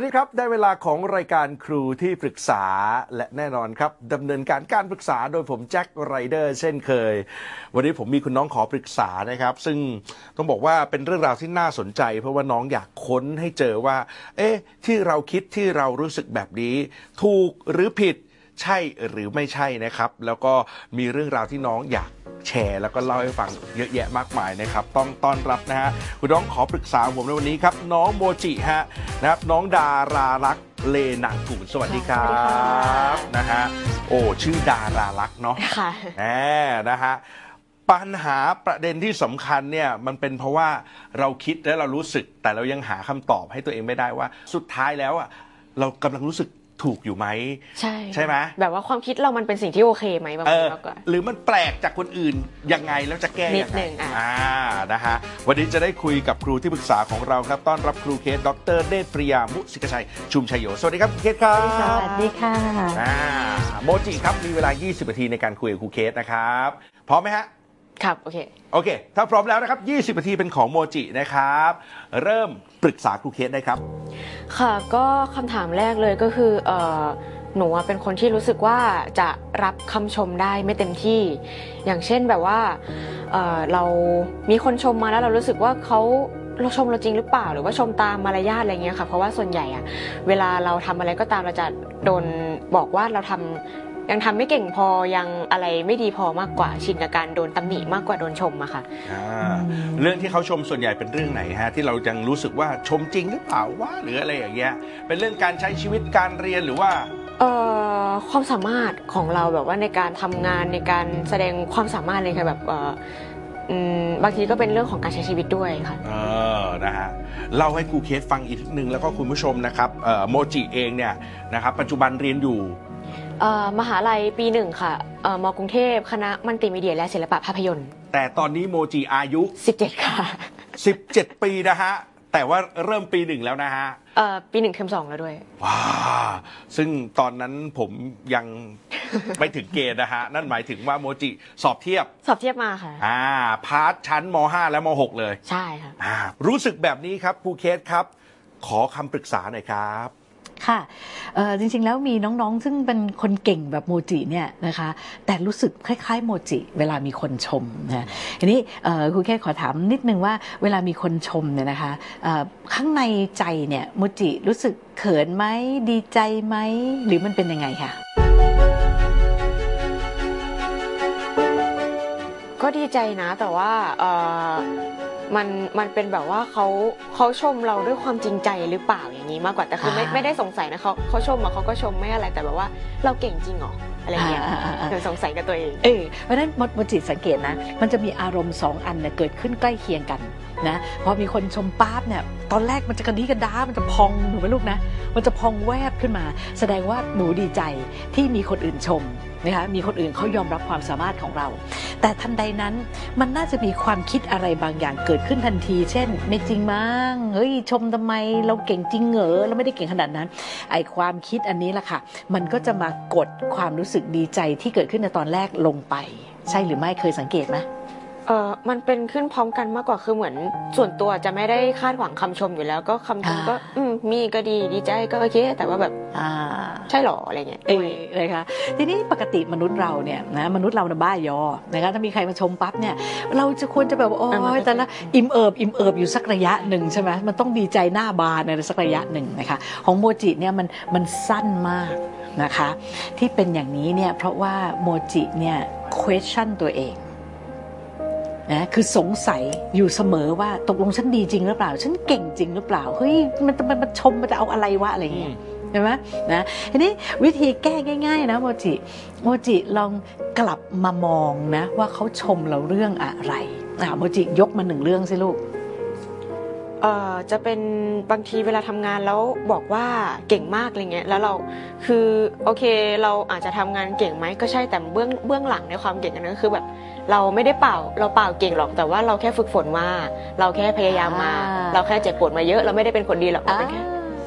สวัสดีครับ ได้เวลาของรายการครูที่ปรึกษาและแน่นอนครับดำเนินการการปรึกษาโดยผมแจ็คไรเดอร์เช่นเคย วันนี้ผมมีคุณน้องขอปรึกษานะครับ ซึ่งต้องบอกว่าเป็นเรื่องราวที่น่าสนใจ เพราะว่าน้องอยากค้นให้เจอว่า เอ๊ะที่เราคิดที่เรารู้สึกแบบนี้ ถูกหรือผิด ใช่หรือไม่ใช่นะครับ แล้วก็มีเรื่องราวที่น้องอยากแชร์แล้วก็เล่าให้ฟังเยอะแยะมากมายนะครับ ต้องต้อนรับนะฮะคุณน้องขอปรึกษาผมในวันนี้ครับ น้องโมจิฮะนะครับน้องดารารักษ์เลนังกูลสวัสดีครัสวัสดีค่ะบนะฮะโอ้ชื่อดารารักษ์เนาะค่ะแหมนะฮะปัญหาประเด็นที่สำคัญเนี่ยมันเป็นเพราะว่าเราคิดและเรารู้สึก แต่เรายังหาคำตอบให้ตัวเองไม่ได้ว่า สุดท้ายแล้วอะเรากำลังรู้สึก ถูกอยู่ไหมใช่ใช่ไหมแบบว่าความคิดเรามันเป็นสิ่งที่โอเคไหมบางเอทีอมากกว่าหรือมันแปลกจากคนอื่นยังไงแล้วจะแก้นิยัดงหไงนึ่งอะอ่านะฮะวันนี้จะได้คุยกับครูที่ปรึกษาของเราครับต้อนรับครูเคสดรเดชปริยามุสิกชัย ชุมชัยโยสวัสดีครับครูเคสครับสวัสดีค่ะอ่าโมจิครับมีเวลา 20นาทีในการคุยกับครูเคสนะครับพร้อมไหมฮะครับโอเคโอเค ถ้าพร้อมแล้วนะครับ 20นาทีเป็นของโมจินะครับ เริ่ม ปรึกษาครูเคสได้ครับ ค่ะก็คำถามแรกเลยก็คือเออหนูอะเป็นคนที่รู้สึกว่าจะรับคำชมได้ไม่เต็มที่ อย่างเช่นแบบว่าเอ่อเรามีคนชมมาแล้วเรารู้สึกว่าเขาเราชมเราจริงหรือเปล่า หรือว่าชมตามมารยาทอะไรเงี้ยค่ะ เพราะว่าส่วนใหญ่อะเวลาเราทำอะไรก็ตามเราจะโดนบอกว่าเราทำ ยังทำไม่เก่งพอยังอะไรไม่ดีพอมากกว่าชินกับการโดนตำหนิมากกว่าโดนชมอะค่ะอ่าเรื่องที่เขาชมส่วนใหญ่เป็นเรื่องไหนฮะที่เรายังรู้สึกว่าชมจริงหรือเปล่าว่าหรืออะไรอย่างเงี้ยเป็นเรื่องการใช้ชีวิตการเรียนหรือว่าเอ่อความสามารถของเราแบบว่าในการทำงานในการแสดงความสามารถเลยค่ะแบบเอ่ออืมบางทีก็เป็นเรื่องของการใช้ชีวิตด้วยค่ะ เออ นะฮะ เล่าให้ครูเคสฟังอีกนิดนึงแล้วก็คุณผู้ชมนะครับเอ่อโมจิเองเนี่ยนะครับปัจจุบันเรียนอยู่ เอ่อมหาลัยปีหนึ่งค่ะเอ่อมกรุงเทพคณะมัลติมีเดียและศิลปะภาพยนตร์ แต่ตอนนี้โมจิอายุ 17 ค่ะ17 ปีนะฮะ แต่ว่าเริ่มปีหนึ่งแล้วนะฮะ เอ่อปีหนึ่งเทอมสองแล้วด้วย ว้า ซึ่งตอนนั้นผมยัง ไม่ถึงเกณฑ์นะฮะ นั่นหมายถึงว่าโมจิสอบเทียบ สอบเทียบมาค่ะ อ่า พาร์ทชั้นม .5 และม .6 เลย ใช่ค่ะ อ่า รู้สึกแบบนี้ครับครูเคสครับ ขอคำปรึกษาหน่อยครับ ค่ะเอ่อจริงๆแล้วมีน้องๆ ซึ่งเป็นคนเก่งแบบโมจิเนี่ยนะคะ แต่รู้สึกคล้ายๆโมจิ เวลามีคนชมนะทีนี้ครูแค่ขอถามนิดนึงว่าเวลามีคนชมเนี่ยนะคะข้างในใจเนี่ยโมจิรู้สึกเขินไหมดีใจไหมหรือมันเป็นยังไงคะก็ดีใจนะแต่ว่า มันมันเป็นแบบว่าเขาเขาชมเราด้วยความจริงใจหรือเปล่าอย่างนี้มากกว่าแต่คือไม่อ่าไม่ได้สงสัยนะเขาเขาชมอะเขาก็ชมไม่อะไรแต่แบบว่าเราเก่งจริงเหรออะไรเงี้ยอ่าอ่าอ่าหนูสงสัยกับตัวเองเออเพราะฉะนั้นโมโมจิสังเกตนะ มันจะมีอารมณ์สองอันเนี่ยเกิดขึ้นใกล้เคียงกันนะพอมีคนชมป๊าบเนี่ย ตอนแรกมันจะกระดีกระดา มันจะพองหนูไหมลูกนะ มันจะพองแวบขึ้นมา แสดงว่าหนูดีใจที่มีคนอื่นชมนะคะมีคนอื่นเขายอมรับความสามารถของเรา แต่ทันใดนั้นมันน่าจะมีความคิดอะไรบางอย่างเกิดขึ้นทันที เช่น ไม่จริงมั้งเฮ้ยชมทำไม เราเก่งจริงเหรอเราไม่ได้เก่งขนาดนั้น ไอความคิดอันนี้แหละค่ะ มันก็จะมากดความรู้สึกดีใจที่เกิดขึ้นในตอนแรกลงไป ใช่หรือไม่เคยสังเกตไหม เออมันเป็นขึ้นพร้อมกันมากกว่าคือเหมือน ส่วนตัวจะไม่ได้คาดหวังคำชมอยู่แล้ว ก็คำชมก็ อืมมีก็ดีดีใจก็โอเค แต่ว่าแบบอ่าใช่หรออะไรเงี้ยเออเลยค่ะทีนี้ปกติมนุษย์เราเนี่ยนะมนุษย์เราเนี่ยบ้ายอนะคะถ้ามีใครมาชมปั๊บเนี่ย เราจะควรจะแบบว่าโอ้ยแต่ละอิ่มเอิบอิ่มเอิบอยู่สักระยะหนึ่งใช่ไหมมันต้องดีใจหน้าบานในสักระยะหนึ่งนะคะของโมจิเนี่ยมันมันสั้นมากนะคะ ที่เป็นอย่างนี้เนี่ยเพราะว่าโมจิเนี่ย question ตัวเอง นะคือสงสัยอยู่เสมอว่าตกลงฉันดีจริงหรือเปล่า ฉันเก่งจริงหรือเปล่าเฮ้ยมันมันมันชมมันจะเอาอะไรวะอะไรเงี้ยใช่ไหมนะทีนี้วิธีแก้ง่าย ๆ นะโมจิโมจิลองกลับมามองนะว่าเขาชมเราเรื่องอะไรอะโมจิยกมาหนึ่งเรื่องสิลูกเอ่อจะเป็นบางทีเวลาทำงานแล้วบอกว่าเก่งมากอะไรเงี้ยแล้วเราคือโอเคเราอาจจะทำงานเก่งไหมก็ใช่แต่เบื้องเบื้องหลังในความเก่งอันนั้นคือแบบ เราไม่ได้เป่าเราเป่าเก่งหรอกแต่ว่าเราแค่ฝึกฝนมาเราแค่พยายามมา อ่า เราแค่เจ็บปวดมาเยอะ เราไม่ได้เป็นคนดีหรอกเราเป็นแค่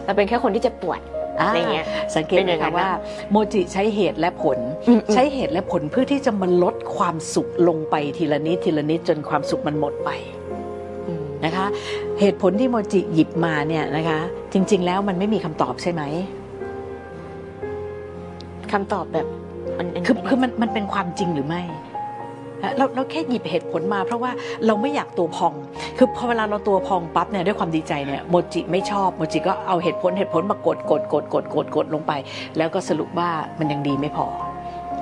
เราเป็นแค่คนที่เจ็บปวด อ่าอะไรเงี้ยสังเกตเป็นไหมอย่างนั้คะนนะว่า โมจิใช้เหตุและผล อืมอืม ใช้เหตุและผลเพื่อที่จะมาลดความสุขลงไปทีละนิดทีละนิดจนความสุขมันหมดไปอืมนะคะ เหตุผลที่โมจิหยิบมาเนี่ยนะคะ จริง ๆ แล้วมันไม่มีคำตอบใช่ไหม คำตอบแบบมันนคือคือมันมันเป็นความจริงหรือไม่ฮะ เราเราแค่หยิบเหตุผลมา เพราะว่าเราไม่อยากตัวพอง คือพอเวลาเราตัวพองปั๊บเนี่ยด้วยความดีใจเนี่ยโมจิไม่ชอบโมจิก็เอาเหตุผลเหตุผลมากดกดกดกดกดกดลงไป แล้วก็สรุปว่ามันยังดีไม่พอ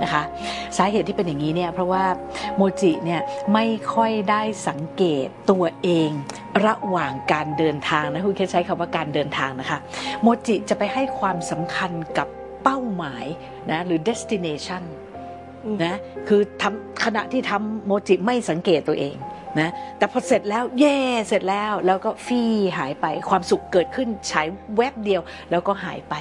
นะคะสาเหตุที่เป็นอย่างนี้เนี่ยเพราะว่าโมจิเนี่ยไม่ค่อยได้สังเกตตัวเองระหว่างการเดินทางนะคุณแค่ใช้คำว่าการเดินทางนะคะโมจิจะไปให้ความสำคัญกับเป้าหมายนะหรือ destination นะคือทำขณะที่ทำโมจิไม่สังเกตตัวเองนะแต่พอเสร็จแล้วเย่เสร็จแล้วแล้วก็ฟี่หายไปความสุขเกิดขึ้นฉายแวบเดียวแล้วก็หายไป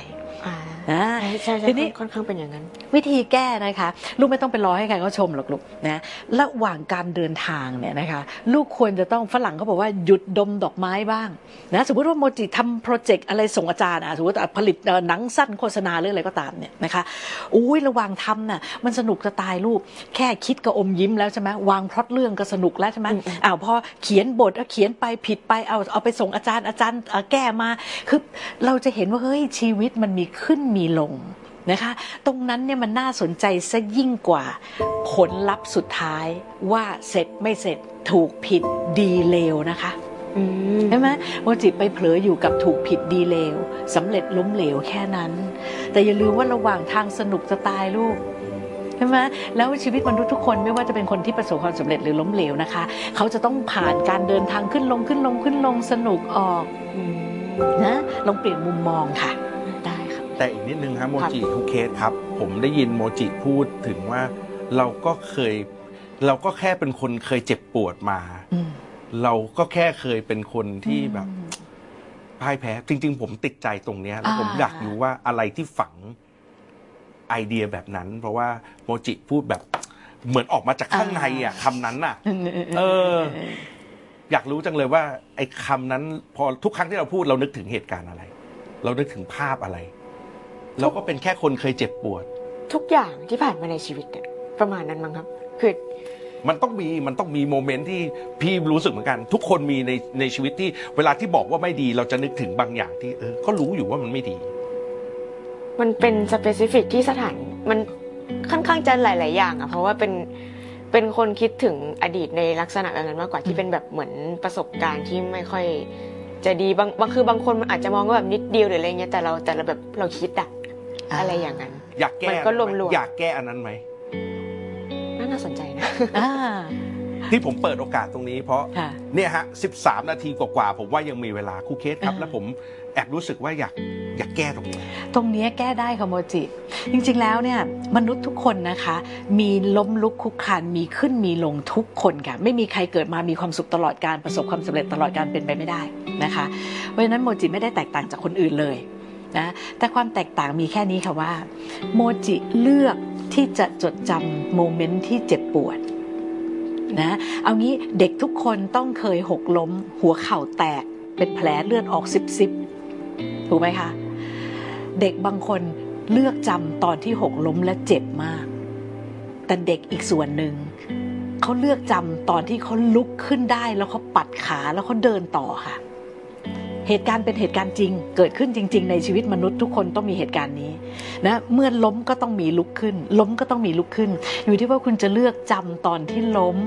อ่าอ่าใช่ใช่ใช่ทีนี้ค่อนข้างเป็นอย่างนั้น วิธีแก้นะคะ ลูกไม่ต้องไปรอให้ใครเขาชมหรอกลูกนะระหว่างการเดินทางเนี่ยนะคะ ลูกควรจะต้องฝรั่งเขาบอกว่าหยุดดมดอกไม้บ้างนะสมมติว่าโมจิทำโปรเจกต์อะไรส่งอาจารย์อะสมมติผลิตเอ่อหนังสั้นโฆษณาหรืออะไรก็ตามเนี่ยนะคะอุ้ยระหว่างทำน่ะมันสนุกจะตายลูกแค่คิดก็อมยิ้มแล้วใช่ไหมวางพล็อตเรื่องก็สนุกแล้วใช่ไหมอืมอืมอ้าวพอเขียนบทเอาเขียนไปผิดไปเอาเอาไปส่งอาจารย์อาจารย์เอ่อแก้มาคือเราจะเห็นว่าเฮ้ยชีวิตมันมีขึ้นมีลงนะคะ ตรงนั้นเนี่ยมันน่าสนใจซะยิ่งกว่า ผลลัพธ์สุดท้ายว่าเสร็จไม่เสร็จถูกผิดดีเลวนะคะอืมใช่ไหมโมจิไปเผลออยู่กับถูกผิดดีเลวสำเร็จล้มเหลวแค่นั้น แต่อย่าลืมว่าระหว่างทางสนุกจะตายลูกใช่ไหมแล้วชีวิตมนุษย์ทุกคนไม่ว่าจะเป็นคนที่ประสบความสำเร็จหรือล้มเหลวนะคะ เขาจะต้องผ่านการเดินทางขึ้นลงขึ้นลงขึ้นลงสนุกออกอืมนะลองเปลี่ยนมุมมองค่ะได้ครับ แต่อีกนิดนึงครับโมจิทุกเคสครับ ผมได้ยินโมจิพูดถึงว่าเราก็เคย เราก็แค่เป็นคนเคยเจ็บปวดมาอืมเราก็แค่เคยเป็นคนที่แบบพ่ายแพ้ จริง ๆ ผมติดใจตรงเนี้ยแล้วผมอ่าอยากรู้ว่าอะไรที่ฝังไอเดียแบบนั้น เพราะว่าโมจิพูดแบบเหมือนออกมาจากข้างในอะคำนั้นอะ เออ อยากรู้จังเลยว่า ไอ้คำนั้น พอทุกครั้งที่เราพูดเรานึกถึงเหตุการณ์อะไร เรานึกถึงภาพอะไร เราก็เป็นแค่คนเคยเจ็บปวด ทุกอย่างที่ผ่านมาในชีวิตเนี่ยประมาณนั้นมั้งครับ คือมันต้องมีมันต้องมีโมเมนต์ที่พี่รู้สึกเหมือนกัน ทุกคนมีในในชีวิตที่เวลาที่บอกว่าไม่ดีเราจะนึกถึงบางอย่างที่เออก็รู้อยู่ว่ามันไม่ดี มันเป็นสเปซิฟิกที่สถานมันค่อนข้างจะหลาย ๆ อย่างอะเพราะว่าเป็นเป็นคนคิดถึงอดีตในลักษณะแบบนั้นมากกว่าที่เป็นแบบเหมือนประสบการณ์ที่ไม่ค่อยจะดีบางบางคือบางคนมันอาจจะมองว่าแบบนิดเดียวหรืออะไรเงี้ยแต่เราแต่เราแบบเราคิดอะ อ่าอะไรอย่างนั้น อยากแก้มันก็รวมๆไหอยากแก้อันนั้นไหมน่าสนใจนะอ่าที่ผมเปิดโอกาสตรงนี้เพราะค่ะเนี่ยฮะ 13 นาทีกว่าๆ ผมว่ายังมีเวลาครูเคสครับอ่าแล้วผมแอบรู้สึกว่าอยากอยากแก้ตรงนี้ ตรงเนี้ยแก้ได้ค่ะโมจิ จริงๆแล้วเนี่ยมนุษย์ทุกคนนะคะ มีล้มลุกคลุกคลานมีขึ้นมีลงทุกคนค่ะ ไม่มีใครเกิดมามีความสุขตลอดการประสบความสำเร็จตลอดการเป็นไปไม่ได้นะคะ เพราะฉะนั้นโมจิไม่ได้แตกต่างจากคนอื่นเลย นะแต่ความแตกต่างมีแค่นี้ค่ะว่าโมจิเลือกที่จะจดจำโมเมนต์ที่เจ็บปวดนะเอางี้เด็กทุกคนต้องเคยหกล้ม หัวเข่าแตกเป็นแผลเลือดออกซิบซิบถูกไหมคะ เด็กบางคนเลือกจำตอนที่หกล้มและเจ็บมาก แต่เด็กอีกส่วนหนึ่งเขาเลือกจำตอนที่เขาลุกขึ้นได้แล้วเขาปัดขาแล้วเขาเดินต่อค่ะ เหตุการณ์เป็นเหตุการณ์จริง เกิดขึ้นจริง ๆ ในชีวิตมนุษย์ทุกคนต้องมีเหตุการณ์นี้นะเมื่อล้มก็ต้องมีลุกขึ้น ล้มก็ต้องมีลุกขึ้น อยู่ที่ว่าคุณจะเลือกจำตอนที่ล้ม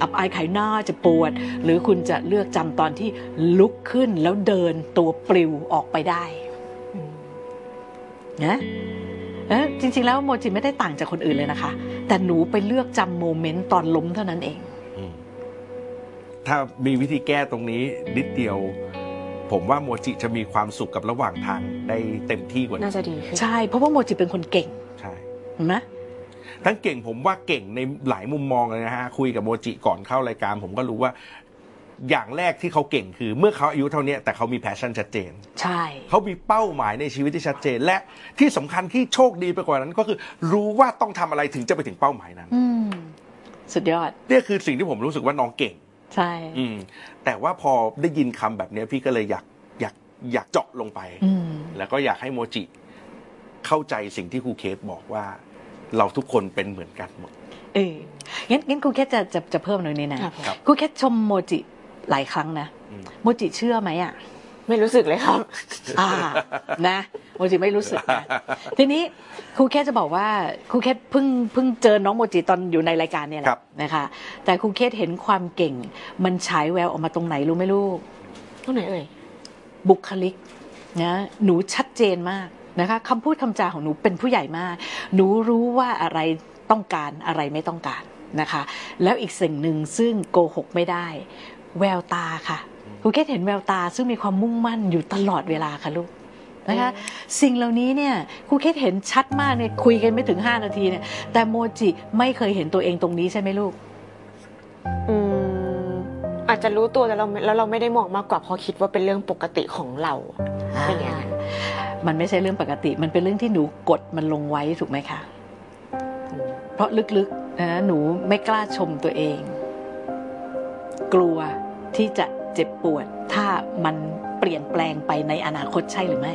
อับอายไขหน้าจะปวด หรือคุณจะเลือกจำตอนที่ลุกขึ้นแล้วเดินตัวปลิวออกไปได้นะเอ้ยจริง ๆ แล้วโมจิไม่ได้ต่างจากคนอื่นเลยนะคะ แต่หนูไปเลือกจำโมเมนต์ตอนล้มเท่านั้นเอง ถ้ามีวิธีแก้ตรงนี้นิดเดียว ผมว่าโมจิจะมีความสุขกับระหว่างทางได้เต็มที่กว่าน่านี้จะดีขึ้น ใช่ เพราะว่าโมจิเป็นคนเก่งใช่ เห็นไหมทั้งเก่งผมว่าเก่งในหลายมุมมองเลยนะฮะ คุยกับโมจิก่อนเข้ารายการ ผมก็รู้ว่า อย่างแรกที่เขาเก่งคือ เมื่อเขาอายุเท่านี้แต่เขามี passion ชัดเจน ใช่ เขามีเป้าหมายในชีวิตที่ชัดเจน และที่สำคัญที่โชคดีไปกว่านั้นก็คือ รู้ว่าต้องทำอะไรถึงจะไปถึงเป้าหมายนั้นอืม สุดยอด เนี่ยคือสิ่งที่ผมรู้สึกว่าน้องเก่ง ใช่ อืม แต่ว่าพอได้ยินคำแบบเนี้ยพี่ก็เลยอยากอยากอยากเจาะลงไปอืมแล้วก็อยากให้โมจิ เข้าใจสิ่งที่ครูเคสบอกว่า เราทุกคนเป็นเหมือนกันหมด เอองั้นงั้นครูแค่จะจะจะเพิ่มหน่อยนี้นะครับครับครูแค่ชมโมจิหลายครั้งนะอืมโมจิเชื่อไหมอะ ไม่รู้สึกเลยครับ อ่า นะ โมจิไม่รู้สึกนะทีนี้ครูเคสจะบอกว่าครูเคสเพิ่งเพิ่งเจอน้องโมจิตอนอยู่ในรายการเนี่ยแหครัละบนะคะแต่ครูเคสเห็นความเก่ง มันฉายแววออกมาตรงไหนรู้ไหมลูกตรงไหนเอ่ยบุคลิกนะหนูชัดเจนมากนะคะคำพูดคำจาของหนูเป็นผู้ใหญ่มาก หนูรู้ว่าอะไรต้องการอะไรไม่ต้องการนะคะ แล้วอีกสิ่งหนึ่งซึ่งโกหกไม่ได้ แววตาค่ะครูเคสเห็นแววตาซึ่งมีความมุ่งมั่นอยู่ตลอดเวลาค่ะลูก นะคะสิ่งเหล่านี้เนี่ยครูเคสเห็นชัดมากเนี่ยคุยกันไม่ถึง 5 นาทีเนี่ยแต่โมจิไม่เคยเห็นตัวเองตรงนี้ใช่ไหมลูกอืมอาจจะรู้ตัวแต่เราไม่แล้วเราไม่ได้มองมากกว่าเพราะคิดว่าเป็นเรื่องปกติของเราเป็นอย่างนั้นมันไม่ใช่เรื่องปกติ มันเป็นเรื่องที่หนูกดมันลงไว้ถูกไหมคะเพราะลึกๆนะหนูไม่กล้าชมตัวเอง กลัวที่จะเจ็บปวด ถ้ามันเปลี่ยนแปลงไปในอนาคตใช่หรือไม่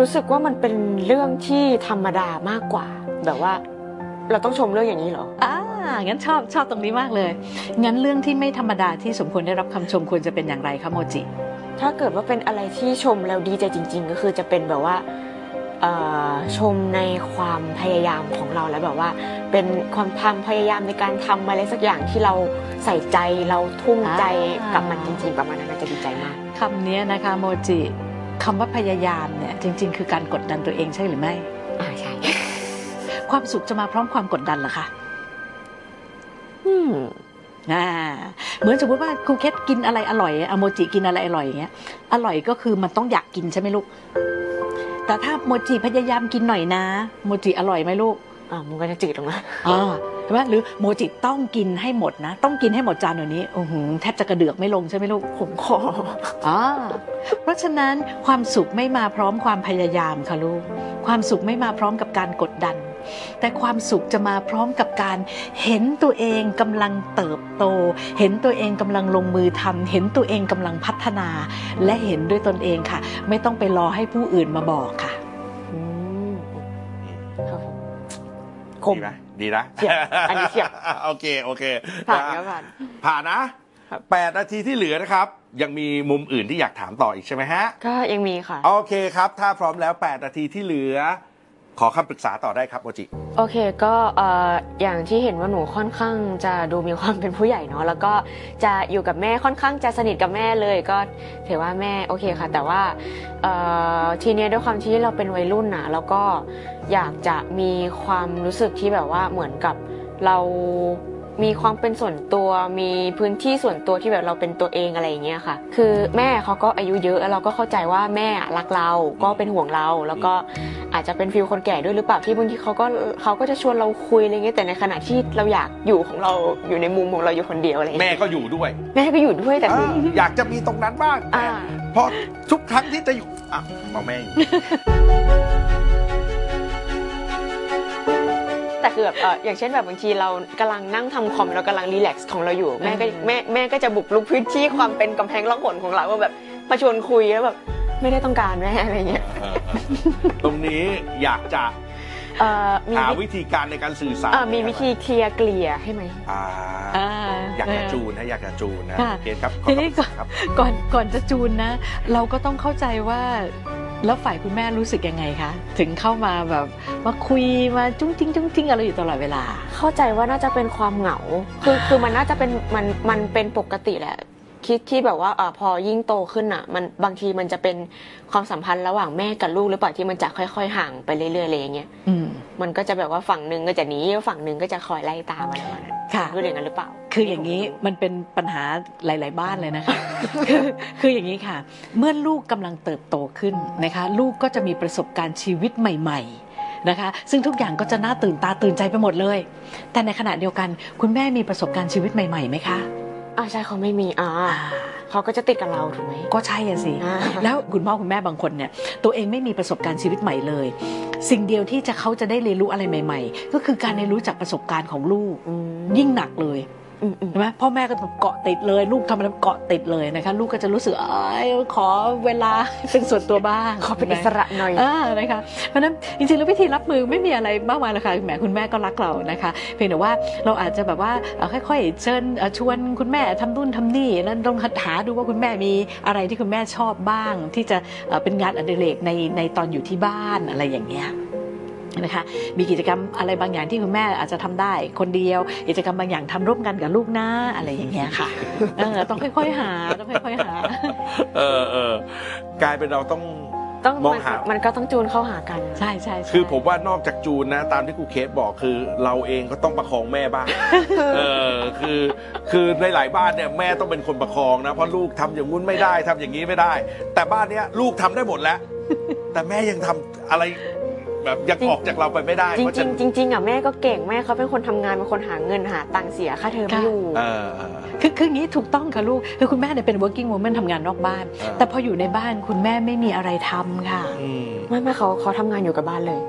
รู้สึกว่ามันเป็นเรื่องที่ธรรมดามากกว่า แบบว่า เราต้องชมเรื่องอย่างนี้เหรออ่างั้นชอบชอบตรงนี้มากเลย งั้นเรื่องที่ไม่ธรรมดาที่สมควรได้รับคำชมควรจะเป็นอย่างไรคะโมจิ ถ้าเกิดว่าเป็นอะไรที่ชมแล้วดีใจจริง ๆ ก็คือจะเป็นแบบว่าเอ่อชมในความพยายามของเราแล้วแบบว่า เป็นความทำพยายามในการทำอะไรสักอย่างที่เราใส่ใจเราทุ่มใจอ่ากักับมันจริงๆประมาณนั้นน่าจะดีใจมากคำนี้นะคะโมจิ คำว่าพยายามเนี่ยจริง ๆ คือการกดดันตัวเองใช่หรือไม่ อ่าใช่ ความสุขจะมาพร้อมความกดดันเหรอคะอืมอ่าเหมือนสมมติว่าครูเคสกินอะไรอร่อยอะโมจิกินอะไรอร่อยอย่างเงี้ยอร่อยก็คือมันต้องอยากกินใช่ไหมลูก แต่ถ้าโมจิพยายามกินหน่อยนะ โมจิอร่อยไหมลูก อ่ามันก็จะจืดลงนะอ่าใช่ไหมหรือโมจิต้องกินให้หมดนะ ต้องกินให้หมดจานเดี๋ยวนี้โอ้โหแทบจะกระเดือกไม่ลงใช่ไหมลูกผมคออ่าเพราะฉะนั้นความสุขไม่มาพร้อมความพยายามค่ะลูกความสุขไม่มาพร้อมกับการกดดัน แต่ความสุขจะมาพร้อมกับการเห็นตัวเองกำลังเติบโต เห็นตัวเองกำลังลงมือทำเห็นตัวเองกำลังพัฒนา และเห็นด้วยตนเองค่ะ ไม่ต้องไปรอให้ผู้อื่นมาบอกค่ะอืมครับผมคม ดีไหมดีนะเฉียบอันนี้เฉียบโอเคโอเคผ่านครับผ่านผ่านนะครับแปดนาทีที่เหลือนะครับ ยังมีมุมอื่นที่อยากถามต่ออีกใช่ไหมฮะ ก็ยังมีค่ะ โอเคครับ ถ้าพร้อมแล้ว 8 นาทีที่เหลือ ขอคำปรึกษาต่อได้ครับโมจิ โอเคก็เอ่ออย่างที่เห็นว่าหนูค่อนข้างจะดูมีความเป็นผู้ใหญ่เนาะแล้วก็จะอยู่กับแม่ค่อนข้างจะสนิทกับแม่เลย ก็ถือว่าแม่โอเคค่ะ แต่ว่าเอ่อทีเนี้ยด้วยความที่เราเป็นวัยรุ่นนะแล้วก็อยากจะมีความรู้สึกที่แบบว่าเหมือนกับเรา มีความเป็นส่วนตัวมีพื้นที่ส่วนตัวที่แบบเราเป็นตัวเองอะไรอย่างเงี้ยค่ะ คือแม่เขาก็อายุเยอะแล้วเราก็เข้าใจว่าแม่รักเราก็เป็นห่วงเรา แล้วก็อาจจะเป็นฟิลคนแก่ด้วยหรือเปล่าที่บางทีเขาก็เขาก็จะชวนเราคุยอะไรเงี้ยแต่ในขณะที่เราอยากอยู่ของเราอยู่ในมุมของเราอยู่คนเดียวอะไรแม่เงี้ยก็อยู่ด้วย แม่ก็อยู่ด้วยแต่คืออ่าอยากจะมีตรงนั้นบ้างแต่อ่าพอทุกครั้งที่จะอยู่อะเอาแม่ แต่คือแบบเอออย่างเช่นแบบบางทีเรากำลังนั่งทำคอมเรากำลังรีแลกซ์ของเราอยู่แม่ก็อืมแม่แม่ก็จะบุกรุกพื้นที่ความเป็นกำแพงล่องหนของเราว่าแบบมาชวนคุยแล้วแบบไม่ได้ต้องการแม่อะไรเงี้ยเออตรงนี้อยากจะเอ่อมีหาวิวิธีการในการสื่อสารเอ่อมีวิธีเคลียร์เกลี่ยให้ไหม อ่าอ่าอยากจะจูนนะอยากจะจูนนะค่ะโอเคครับขอทีนี้คำปรึกษาครับ ก่อนก่อนจะจูนนะ เราก็ต้องเข้าใจว่า แล้วฝ่ายคุณแม่รู้สึกยังไงคะ ถึงเข้ามาแบบมาคุยมาจุ้งจิ้งจุ้งจิ้งอะไรอยู่ตลอดเวลา เข้าใจว่าน่าจะเป็นความเหงา คือคือมันน่าจะเป็นมันมันเป็นปกติแหละ คิดที่แบบว่าอาพอยิ่งโตขึ้นอะ มันบางทีมันจะเป็นความสัมพันธ์ระหว่างแม่กับลูกหรือเปล่าที่มันจะค่อยๆห่างไปเรื่อยๆอะไรอย่างเงี้ยอืมมันก็จะแบบว่าฝั่งหนึ่งก็จะหนีฝั่งหนึ่งก็จะคอยไล่ตามอะไรประมาณนั้นค่ะรู้อย่างนั้นหรือเปล่า คืออย่างนี้มันเป็นปัญหาหลาย ๆ บ้านเลยนะคะคือคืออย่างนี้ค่ะ เมื่อลูกกำลังเติบโตขึ้นนะคะ ลูกก็จะมีประสบการณ์ชีวิตใหม่ ๆนะคะซึ่งทุกอย่างก็จะน่าตื่นตาตื่นใจไปหมดเลย แต่ในขณะเดียวกันคุณแม่มีประสบการณ์ชีวิตใหม่ๆไหมคะ อ่าใช่เขาไม่มีอ่าอ่าเขาก็จะติดกับเราถูกไหม ก็ใช่อะสิ อ่า แล้วคุณพ่อคุณแม่บางคนเนี่ย ตัวเองไม่มีประสบการณ์ชีวิตใหม่เลย สิ่งเดียวที่จะเขาจะได้เรียนรู้อะไรใหม่ ๆ ก็คือการเรียนรู้จากประสบการณ์ของลูก อืมยิ่งหนักเลยอืมอืม ใช่ไหมพ่อแม่ก็เกาะติดเลย ลูกทำอะไรเกาะติดเลยนะคะลูกก็จะรู้สึกเอยขอเวลาเป็นส่วนตัวบ้างขอเป็นอิสระหน่อยอ่านะคะเพราะฉะนั้นจริงๆแล้ววิธีรับมือไม่มีอะไรมากมายหรอกค่ะแหมคุณแม่ก็รักเรานะคะ เพียงแต่ว่าเราอาจจะแบบว่าเอ่อค่อยๆเชิญเอ่อชวนคุณแม่ทำนู่นทำนี่แล้วลองหาดูว่าคุณแม่มีอะไรที่คุณแม่ชอบบ้าง ที่จะเอ่อเป็นงานอดิเรกในในตอนอยู่ที่บ้านอะไรอย่างเงี้ย นะคะมีกิจกรรมอะไรบางอย่างที่คุณแม่อาจจะทำได้คนเดียว กิจกรรมบางอย่างทำร่วมกันกับลูกนะอะไรอย่างเงี้ยค่ะเออต้องค่อยๆหาต้องค่อยๆหาเออเออกลายเป็นเราต้องต้องมองมันหามันก็ต้องจูนเข้าหากันใช่ใช่ใช่คือผมว่านอกจากจูนนะ ตามที่ครูเคสบอกคือเราเองก็ต้องประคองแม่บ้างเออคือคือในหลายบ้านเนี่ยแม่ต้องเป็นคนประคองนะเพราะลูกทำอย่างงู้นไม่ได้ทำอย่างนี้ไม่ได้ แต่บ้านเนี้ยลูกทำได้หมดแล้ว แต่แม่ยังทำอะไร แบบยังจริงออกจากเราไปไม่ได้จริเพงราะจฉะริงนั้นจริงๆอะแม่ก็เก่งแม่เขาเป็นคนทำงานเป็นคนหาเงินหาตังค์เสียค่าเทอมให้อยู่ เออเออ คือคืออย่างนี้ถูกต้องค่ะลูกคือคุณแม่เนี่ยเป็น working woman ทำงานนอกบ้าน อ่า แต่พออยู่ในบ้านคุณแม่ไม่มีอะไรทำค่ะ อืม ไม่ไม่เขาเขาทำงานอยู่กับบ้านเลย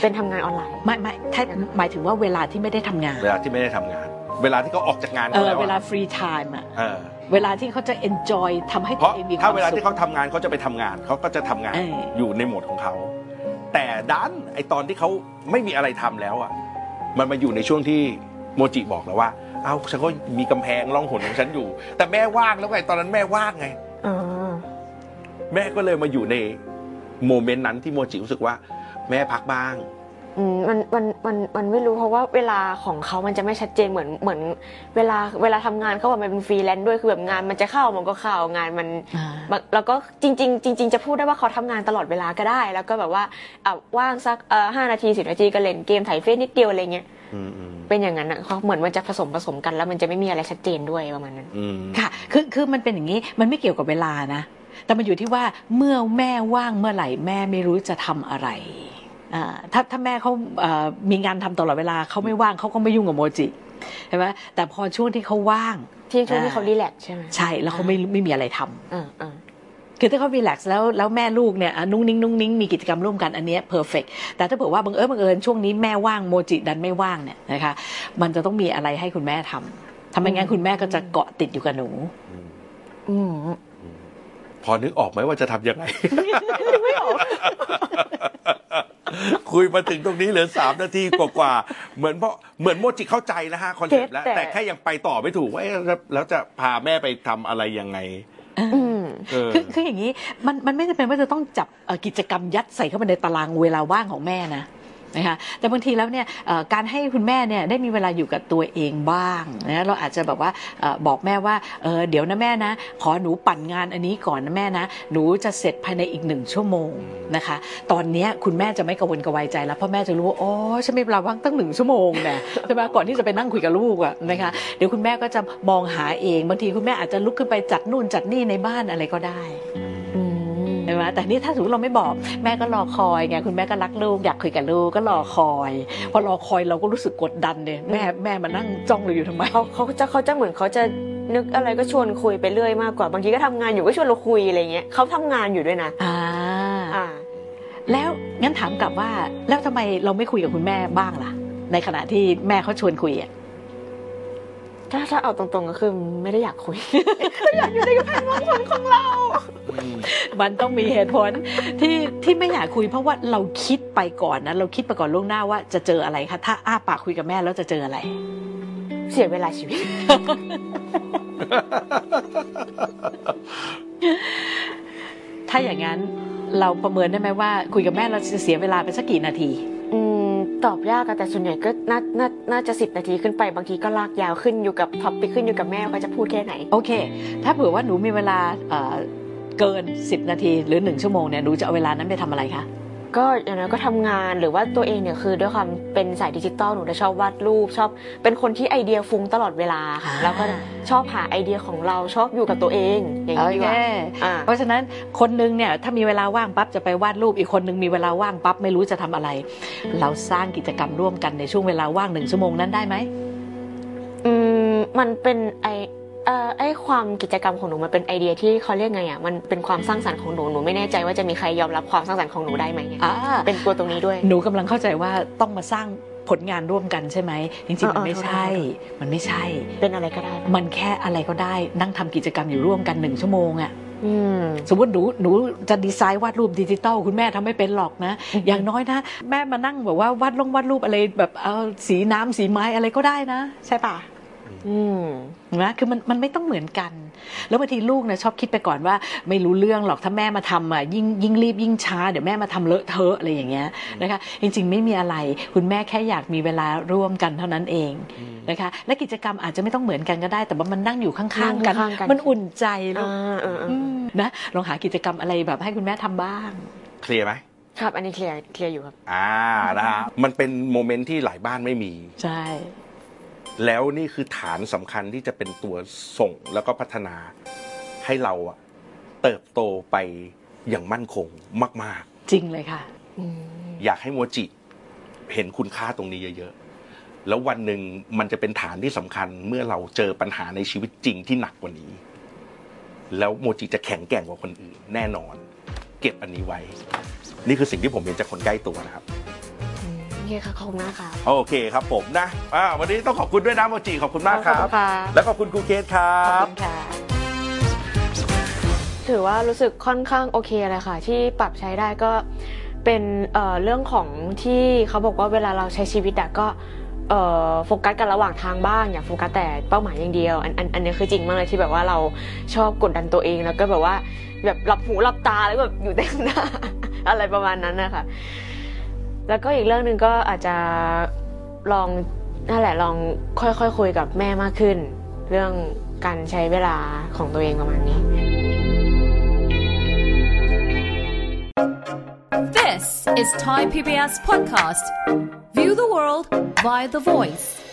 เป็นทำงานออนไลน์ ไม่ไม่ถ้าหมายถึงว่าเวลาที่ไม่ได้ทำงาน เวลาที่ไม่ได้ทำงาน เวลาที่เขาออกจากงานเออ แล้เวลา อะ free time อะเออเวลาที่เขาจะ enjoy ทำให้เพตัวราะเองมีควาถ้ามเวลาที่สุเขาขทำงานเขาจะไปทำงานเขาก็จะทำงานเออออยู่ในโหมดของเขา แต่ดันไอตอนที่เขาไม่มีอะไรทำแล้วอะ มันมาอยู่ในช่วงที่โมจิบอกแล้วว่า เอ้าฉันก็มีกำแพงร่องหนของฉันอยู่ แต่แม่ว่างแล้วไงตอนนั้นแม่ว่างไงอ๋อแม่ก็เลยมาอยู่ใน moment นั้นที่โมจิรู้สึกว่า แม่พักบ้าง อืมมันมันมันมันไม่รู้เพราะว่าเวลาของเขามันจะไม่ชัดเจนเหมือนเหมือน เวลาเวลาทำงานเขาแบบมันเป็นฟรีแลนซ์ด้วยคือแบบงานมันจะเข้ามันก็เข้างานมันอ่า บางแล้วก็จริง ๆ จริง ๆ จะพูดได้ว่าเขาทำงานตลอดเวลาก็ได้ แล้วก็แบบว่าอะว่างสักเอ่อห้านาทีสิบนาทีก็เล่นเกมถ่ายเฟซนิดเดียวอะไรเงี้ยอืมอืมเป็นอย่างนั้นอะเขาเหมือนมันจะผสมผสมกันแล้วมันจะไม่มีอะไรชัดเจนด้วยประมาณนั้น อืมค่ะ คือคือมันเป็นอย่างนี้ มันไม่เกี่ยวกับเวลานะ แต่มันอยู่ที่ว่าเมื่อแม่ว่างเมื่อไหร่แม่ไม่รู้จะทำอะไรอ่า ถ้าถ้าแม่เขาเอ่อมีงานทำตลอดเวลาเขาไม่ว่างเขาก็ไม่ยุ่งกับโมจิใช่ไหมแต่พอช่วงที่เขาว่างที่ช่วงที่อ่าเขารีแลกซ์ใช่ไหมใช่แล้วเขาไม่ไม่มีอะไรทำอ่าอ่าคือถ้าเขารีแลกซ์แล้วแล้วแม่ลูกเนี่ยอะนุ่งนิ่งนุ่งนิ่งมีกิจกรรมร่วมกันอันเนี้เพอร์เฟกแต่ถ้าเผื่อว่าบังเอิญบังเอิญช่วงนี้แม่ว่างโมจิดันไม่ว่างเนี่ยนะคะมันจะต้องมีอะไรให้คุณแม่ทำทำไมงั้นคุณแม่ก็จะเกาะติดอยู่กับหนูอืมพอนึกออกไหมว่าจะทำยังไง คุยมาถึงตรงนี้เหลือสามนาทีกว่าๆเหมือนเพราะเหมือนโมจิเข้าใจนะฮะ concept แล้วแต่แต่แค่ยังไปต่อไม่ถูกว่าเอ๊ะแล้วแล้วจะพาแม่ไปทำอะไรยังไง อืมเออ คือคืออย่างนี้มันมันไม่จำเป็นว่าจะต้องจับเอ่อกิจกรรมยัดใส่เข้าไปในตารางเวลาว่างของแม่นะ นะคะแต่บางทีแล้วเนี่ยเอ่อการให้คุณแม่เนี่ยได้มีเวลาอยู่กับตัวเองบ้างนะเราอาจจะแบบว่าเอ่อบอกแม่ว่าเออเดี๋ยวนะแม่นะ ขอหนูปั่นงานอันนี้ก่อนนะแม่นะ หนูจะเสร็จภายในอีกหนึ่งชั่วโมงนะคะ ตอนเนี้ยคุณแม่จะไม่กระวนกระวายใจแล้วเพราะแม่จะรู้ว่าอ๋อฉันมีเวลาว่างตั้งหนึ่งชั่วโมงนะใช่ไหมก่อนที่จะไปนั่งคุยกับลูกอะนะคะเดี๋ยวคุณแม่ก็จะมองหาเองบางทีคุณแม่อาจจะลุกขึ้นไปจัดนู่นจัดนี่ในบ้านอะไรก็ได้อืม ใช่ไหมแต่นี่ถ้าสมมติเราไม่บอกแม่ก็รอคอยไงคุณแม่ก็รักลูกอยากคุยกับลูกก็รอคอย พอรอคอยเราก็รู้สึกกดดันเนี่ยแม่แม่มานั่งจ้องเราอยู่ทำไมเขาเขาจะเขาจะเหมือนเขาจะนึกอะไรก็ชวนคุยไปเรื่อยมากกว่าบางทีก็ทำงานอยู่ก็ชวนเราคุยอะไรเงี้ยเขาทำงานอยู่ด้วยนะอ่าอ่าแล้วงั้นถามกลับว่าแล้วทำไมเราไม่คุยกับคุณแม่บ้างล่ะ ในขณะที่แม่เขาชวนคุยอะ ถ้าถ้าเอาตรงๆก็คือไม่ได้อยากคุย อยากอยู่ในกระแพงวางคนของเรา มันต้องมีเหตุผลที่ที่ไม่อยากคุย เพราะว่าเราคิดไปก่อนนะเราคิดไปก่อนล่วงหน้าว่าจะเจออะไรคะถ้าอ้าปากคุยกับแม่แล้วจะเจออะไร เสียเวลาชีวิต ถ้าอย่างนั้นเราประเมินได้ไหมว่า คุยกับแม่เราจะเสียเวลาไปสักกี่นาทีอืม ตอบยากอะแต่ส่วนใหญ่ก็น่าน่าน่าจะสิบนาทีขึ้นไปบางทีก็ลากยาวขึ้นอยู่กับท็อปไปขึ้นอยู่กับแม่ว่าจะพูดแค่ไหน โอเค ถ้าเผื่อว่าหนูมีเวลาเอ่อเกิน 10 นาทีหรือ 1 ชั่วโมงเนี่ยหนูจะเอาเวลานั้นไปทำอะไรคะ ก็อย่างนั้นก็ทำงานหรือว่าตัวเองเนี่ยคือด้วยความเป็นสายดิจิตอลหนูจะชอบวาดรูป ชอบเป็นคนที่ไอเดียฟุ้งตลอดเวลาค่ะอ่าแล้วก็ชอบหาไอเดียของเราชอบอยู่กับตัวเองอย่างโอนี้ดีเคกว่าอ่าเพราะฉะนั้นคนหนึงเนี่ยถ้ามีเวลาว่างปั๊บจะไปวาดรูปอีกคนหนึงมีเวลาว่างปั๊บไม่รู้จะทำอะไร เราสร้างกิจกรรมร่วมกันในช่วงเวลาว่างหนึ่งชั่วโมงนั้นได้ไหมอืมมันเป็นไอ เอ่อไอความกิจกรรมของหนูมันเป็นไอเดียที่เขาเรียกไงอะมันเป็นความสร้างสรรค์ของหนูหนูไม่แน่ใจว่าจะมีใครยอมรับความสร้างสรรค์ของหนูได้ไหมไงอ่า เป็นตัวตรงนี้ด้วย หนูกำลังเข้าใจว่าต้องมาสร้างผลงานร่วมกันใช่ไหมจริงๆมันไม่ใช่ มันไม่ใช่ เป็นอะไรก็ได้ปะมันแค่อะไรก็ได้นั่งทำกิจกรรมอยู่ร่วมกันหนึ่งชั่วโมงอะ อืม สมมติหนูหนูจะดีไซน์วาดรูปดิจิตอลคุณแม่ทำไม่เป็นหรอกนะอืมอย่างน้อยนะ แม่มานั่งแบบว่าวาดลงวาดรูปอะไรแบบเอาสีน้ำสีไม้อะไรก็ได้นะ ใช่ปะอืม นะคือมันมันไม่ต้องเหมือนกัน แล้วบางทีลูกนะชอบคิดไปก่อนว่า ไม่รู้เรื่องหรอกถ้าแม่มาทำอะยิ่งยิ่งรีบยิ่งช้าเดี๋ยวแม่มาทำเลอะเทอะอะไรอย่างเงี้ยนะคะจริงๆไม่มีอะไร คุณแม่แค่อยากมีเวลาร่วมกันเท่านั้นเองนะคะและกิจกรรมอาจจะไม่ต้องเหมือนกันก็ได้ แต่ว่ามันนั่งอยู่ข้างๆกันนั่งข้างๆกันมันอุ่นใจลูกอ่าเออเอออืมนะลองหากิจกรรมอะไรแบบให้คุณแม่ทำบ้าง clear ไหมครับ อันนี้ clear clear อยู่ครับ อ่านะฮะมันเป็น moment ที่หลายบ้านไม่มี ใช่ แล้วนี่คือฐานสำคัญที่จะเป็นตัวส่งแล้วก็พัฒนาให้เราอะเติบโตไปอย่างมั่นคงมาก จริงเลยค่ะอืมๆ อยากให้โมจิเห็นคุณค่าตรงนี้เยอะๆ แล้ววันหนึ่งมันจะเป็นฐานที่สำคัญเมื่อเราเจอปัญหาในชีวิตจริงที่หนักกว่านี้ แล้วโมจิจะแข็งแกร่งกว่าคนอื่น แน่นอน เก็บอันนี้ไว้ นี่คือสิ่งที่ผมเห็นจากคนใกล้ตัวนะครับอืมโอ เคค่ะขอบคุณมากค่ะ โอเคครับผมนะอ่าวันนี้ต้องขอบคุณด้วยนะโมจิขอบคุณมากครับ ขอบคุณค่ะ แล้วขอบคุณครูเคสครับ ขอบคุณค่ะ ถือว่ารู้สึกค่อนข้างโอเคเลยค่ะ ที่ปรับใช้ได้ก็เป็นเอ่อเรื่องของที่เขาบอกว่าเวลาเราใช้ชีวิตอะก็เอ่อโฟกัสกันระหว่างทางบ้างอย่าโฟกัสแต่เป้าหมายอย่างเดียวอันอันอันนี้คือจริงมากเลยที่แบบว่าเราชอบกดดันตัวเองแล้วก็แบบว่าแบบหลับหูหลับตาแล้วแบบอยู่แต่ข้างหน้า อะไรประมาณนั้นนะคะ แล้วก็อีกเรื่องหนึ่งก็อาจจะลองนั่นแหละลองค่อยๆคคุยกับแม่มากขึ้น เรื่องการใช้เวลาของตัวเองประมาณนี้ This is Thai PBS Podcast. View the world via the voice.